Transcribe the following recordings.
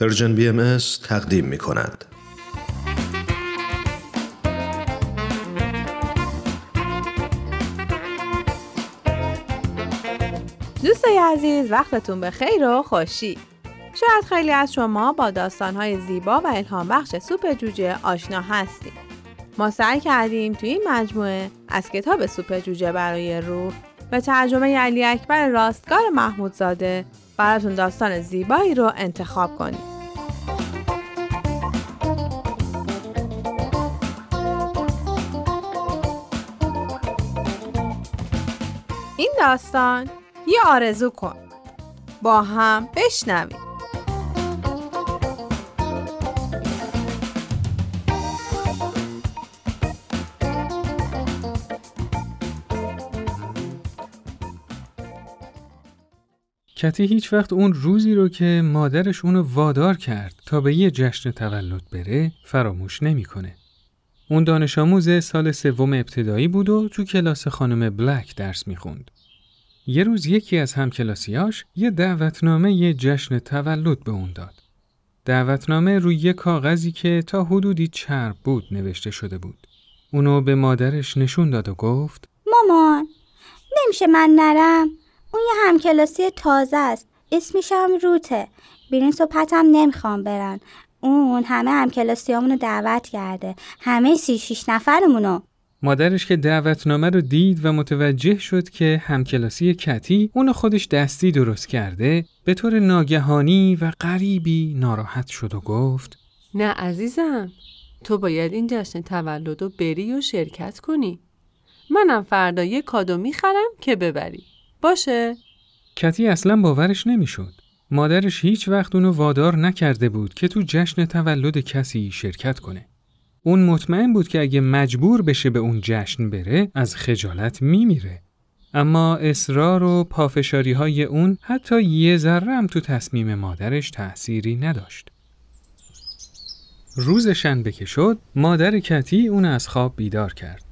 Persian BMS تقدیم می کند. دوستای عزیز وقتتون به خیر و خوشی شاید خیلی از شما با داستانهای زیبا و الهام بخش سوپ جوجه آشنا هستید ما سعی کردیم توی این مجموعه از کتاب سوپ جوجه برای روح به ترجمه علی اکبر راستگار محمودزاده براتون داستان زیبایی رو انتخاب کنیم. این داستان یه آرزو کن. با هم بشنویم. کتی هیچ وقت اون روزی رو که مادرش اونو وادار کرد تا به یه جشن تولد بره فراموش نمی‌کنه. اون دانش آموز سال سوم ابتدایی بود و تو کلاس خانم بلک درس می‌خوند. یه روز یکی از همکلاسیاش یه دعوتنامه یه جشن تولد به اون داد. دعوتنامه روی یه کاغذی که تا حدودی چرب بود نوشته شده بود. اونو به مادرش نشون داد و گفت مامان نمیشه من نرم اون یه همکلاسی تازه است. اسمش هم روته بیرین صبحتم نمی‌خوام برن. اون همه همکلاسیامونو دعوت کرده. همه سی شیش نفرمونو. مادرش که دعوتنامه رو دید و متوجه شد که همکلاسی کتی اونو خودش دستی درست کرده به طور ناگهانی و غریبی ناراحت شد و گفت نه عزیزم تو باید این جشن تولد رو بری و شرکت کنی. منم فردا یه کادو می‌خرم که ببری. باشه؟ کتی اصلا باورش نمی‌شد. مادرش هیچ وقت اونو وادار نکرده بود که تو جشن تولد کسی شرکت کنه. اون مطمئن بود که اگه مجبور بشه به اون جشن بره از خجالت میمیره. اما اصرار و پافشاری های اون حتی یه ذره هم تو تصمیم مادرش تأثیری نداشت. روز شنبه که مادر کتی اون از خواب بیدار کرد.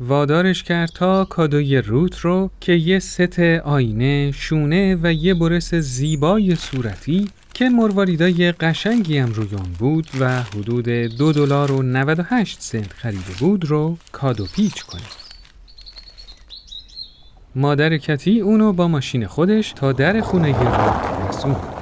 وادارش کرد تا کادوی روت رو که یه ست آینه، شونه و یه برس زیبای صورتی که مرواریدای قشنگی هم روی اون بود و حدود دو دلار و 98 سنت خریده بود رو کادو پیچ کنه. مادر کتی اونو با ماشین خودش تا در خونه روت رسوند.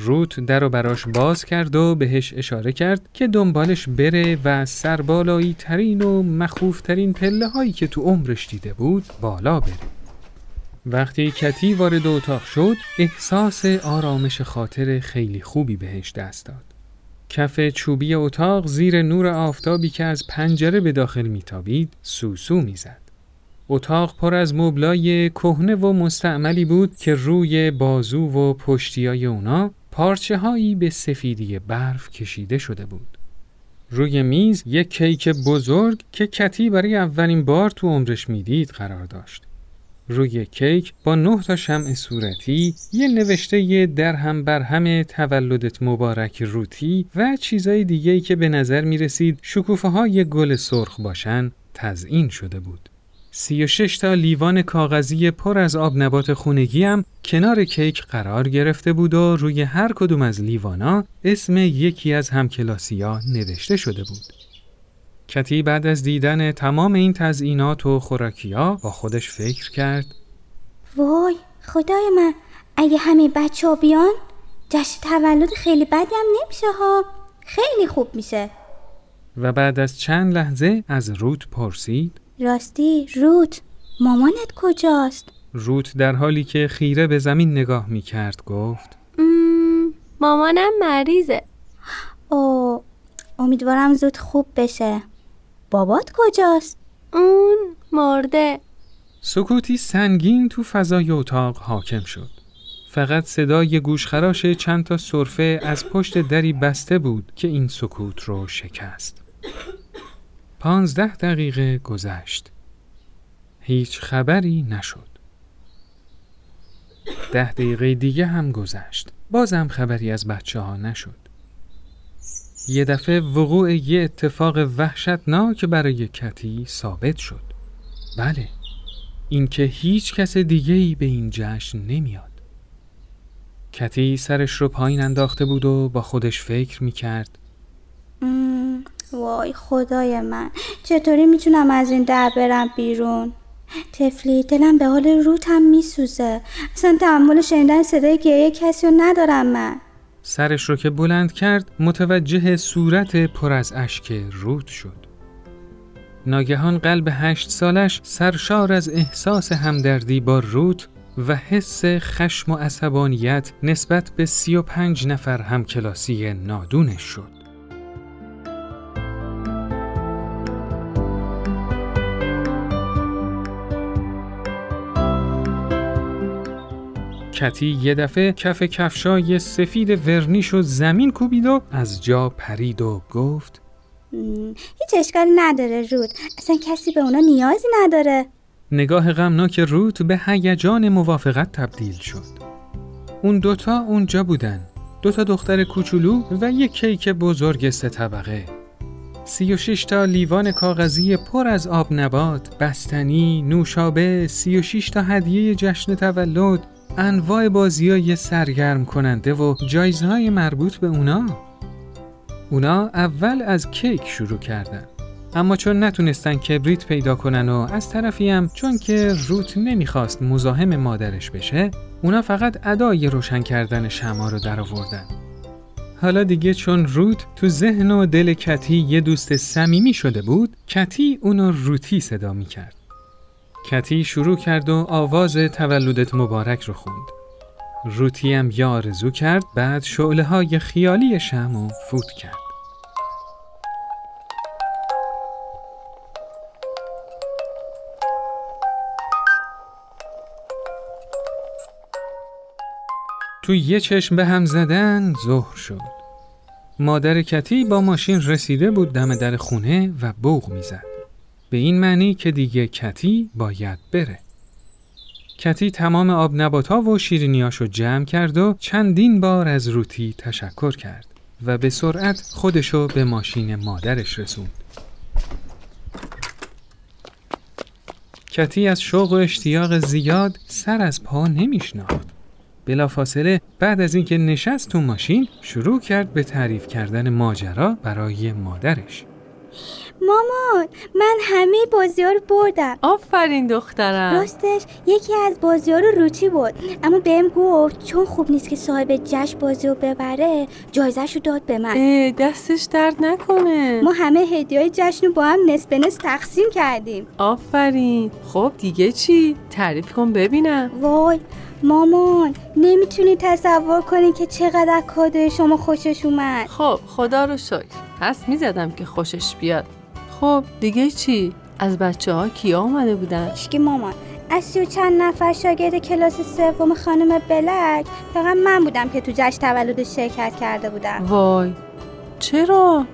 روت در و براش باز کرد و بهش اشاره کرد که دنبالش بره و سربالایی ترین و مخوفترین پله هایی که تو عمرش دیده بود بالا بره. وقتی کتی وارد اتاق شد احساس آرامش خاطر خیلی خوبی بهش دست داد. کف چوبی اتاق زیر نور آفتابی که از پنجره به داخل میتابید سوسو می‌زد. اتاق پر از مبلای کهنه و مستعملی بود که روی بازو و پشتیای اونا پارچه هایی به سفیدی برف کشیده شده بود. روی میز یک کیک بزرگ که کتی برای اولین بار تو عمرش می‌دید قرار داشت. روی کیک با نه تا شمع صورتی یه نوشته در هم بر هم تولدت مبارک روتی و چیزای دیگهی که به نظر می رسید شکوفه های گل سرخ باشن تزئین شده بود. سی و شش تا لیوان کاغذی پر از آب نبات خونگی هم کنار کیک قرار گرفته بود و روی هر کدوم از لیوانا اسم یکی از همکلاسیا نوشته شده بود. کتی بعد از دیدن تمام این تزئینات و خوراکیا با خودش فکر کرد. وای خدای من اگه همه بچه ها بیان جشن تولد خیلی بدی هم نمیشه ها. خیلی خوب میشه. و بعد از چند لحظه از روت پرسید. راستی روت مامانت کجاست؟ روت در حالی که خیره به زمین نگاه می کرد گفت مامانم مریضه. او امیدوارم زود خوب بشه. بابات کجاست؟ اون مرده. سکوتی سنگین تو فضای اتاق حاکم شد. فقط صدای گوشخراش چند تا صرفه از پشت دری بسته بود که این سکوت رو شکست. پانزده دقیقه گذشت. هیچ خبری نشد. ده دقیقه دیگه هم گذشت. بازم خبری از بچه ها نشد. یه دفعه وقوع یه اتفاق وحشتناک برای کتی ثابت شد. بله، اینکه هیچ کس دیگه ای به این جشن نمیاد. کتی سرش رو پایین انداخته بود و با خودش فکر می‌کرد وای خدای من چطوری می‌تونم از این در برم بیرون تفلی دلم به حال روتم میسوزه اصلا تحمل شنیدن صدای گریه کسی رو ندارم من سرش رو که بلند کرد متوجه صورت پر از اشک رود شد. ناگهان قلب هشت سالش سرشار از احساس همدردی با روت و حس خشم و عصبانیت نسبت به سی و پنج نفر همکلاسی نادونش شد. کتی یه دفعه کف کفشای سفید ورنیش و زمین کوبید و از جا پرید و گفت هیچ اشکالی نداره رود اصلا کسی به اونا نیازی نداره نگاه غمناک روت به هیجان موافقت تبدیل شد. اون دوتا اونجا بودن. دوتا دختر کوچولو و یک کیک بزرگ سه طبقه. سی و شش تا لیوان کاغذی پر از آب نبات، بستنی، نوشابه، سی و شش تا هدیه جشن تولد، انواع بازی سرگرم کننده و جایزهای مربوط به اونا. اونا اول از کیک شروع کردن. اما چون نتونستن کبریت پیدا کنن و از طرفی هم چون که روت نمی‌خواست مزاحم مادرش بشه اونا فقط ادای روشن کردن شما رو در آوردن. حالا دیگه چون روت تو ذهن و دل کتی یه دوست صمیمی شده بود کتی اونو روتی صدا می‌کرد. کتی شروع کرد و آواز تولدت مبارک رو خوند. روتی هم یه آرزو کرد بعد شعله های خیالی شمع فوت کرد. تو یه چشم به هم زدن ظهر شد. مادر کتی با ماشین رسیده بود دم در خونه و بوغ می‌زد. به این معنی که دیگه کتی باید بره. کتی تمام آب نباتا و شیرینیاشو جمع کرد و چندین بار از روتی تشکر کرد و به سرعت خودشو به ماشین مادرش رسوند. کتی از شوق و اشتیاق زیاد سر از پا نمیشناخت. بلافاصله بعد از اینکه نشست تو ماشین شروع کرد به تعریف کردن ماجرا برای مادرش. مامان من همه بازی ها رو بردم. آفرین دخترم. راستش یکی از بازی ها رو روچی بود اما بهم گفت چون خوب نیست که صاحب جشن بازی رو ببره جایزش رو داد به من. دستش درد نکنه. ما همه هدیه جشن رو با هم نصف به نصف تقسیم کردیم. آفرین. خب دیگه چی؟ تعریف کن ببینم. وای مامان نمی‌تونی تصور کنی که چقدر از کادوی شما خوشش اومد. خب خدا رو شکر. پس می‌زدم که خوشش بیاد. خب دیگه چی؟ از بچه ها کیا اومده بودن؟ اشکی مامان از سی و چند نفر شاگرد کلاس سوم خانم بلک فقط من بودم که تو جشن تولد شرکت کرده بودم وای چرا؟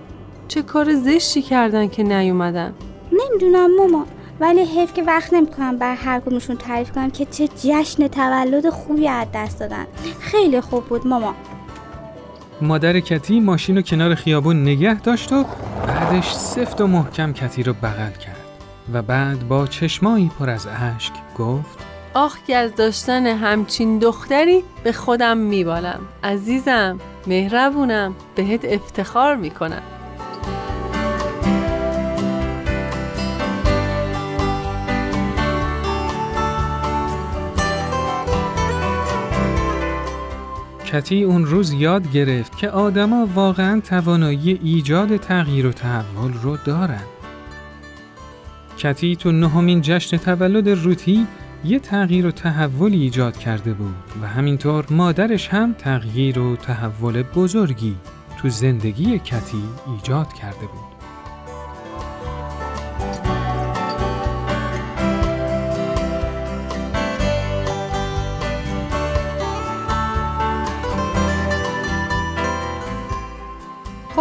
چه کار زشتی کردن که نیومدن؟ نمی‌دونم مامان ولی حیف که وقت نمی‌کنم بر هر کدومشون تعریف کنم که چه جشن تولد خوبی از دست دادن خیلی خوب بود مامان مادر کتی ماشین رو کنار خیابون نگه داشت و بعدش سفت و محکم کتی رو بغل کرد و بعد با چشمایی پر از اشک گفت آخ که از داشتن همچین دختری به خودم میبالم. عزیزم مهربونم بهت افتخار می‌کنم. کتی اون روز یاد گرفت که آدما واقعا توانایی ایجاد تغییر و تحول رو دارن. کتی تو نهمین جشن تولد روتی یه تغییر و تحولی ایجاد کرده بود و همینطور مادرش هم تغییر و تحول بزرگی تو زندگی کتی ایجاد کرده بود.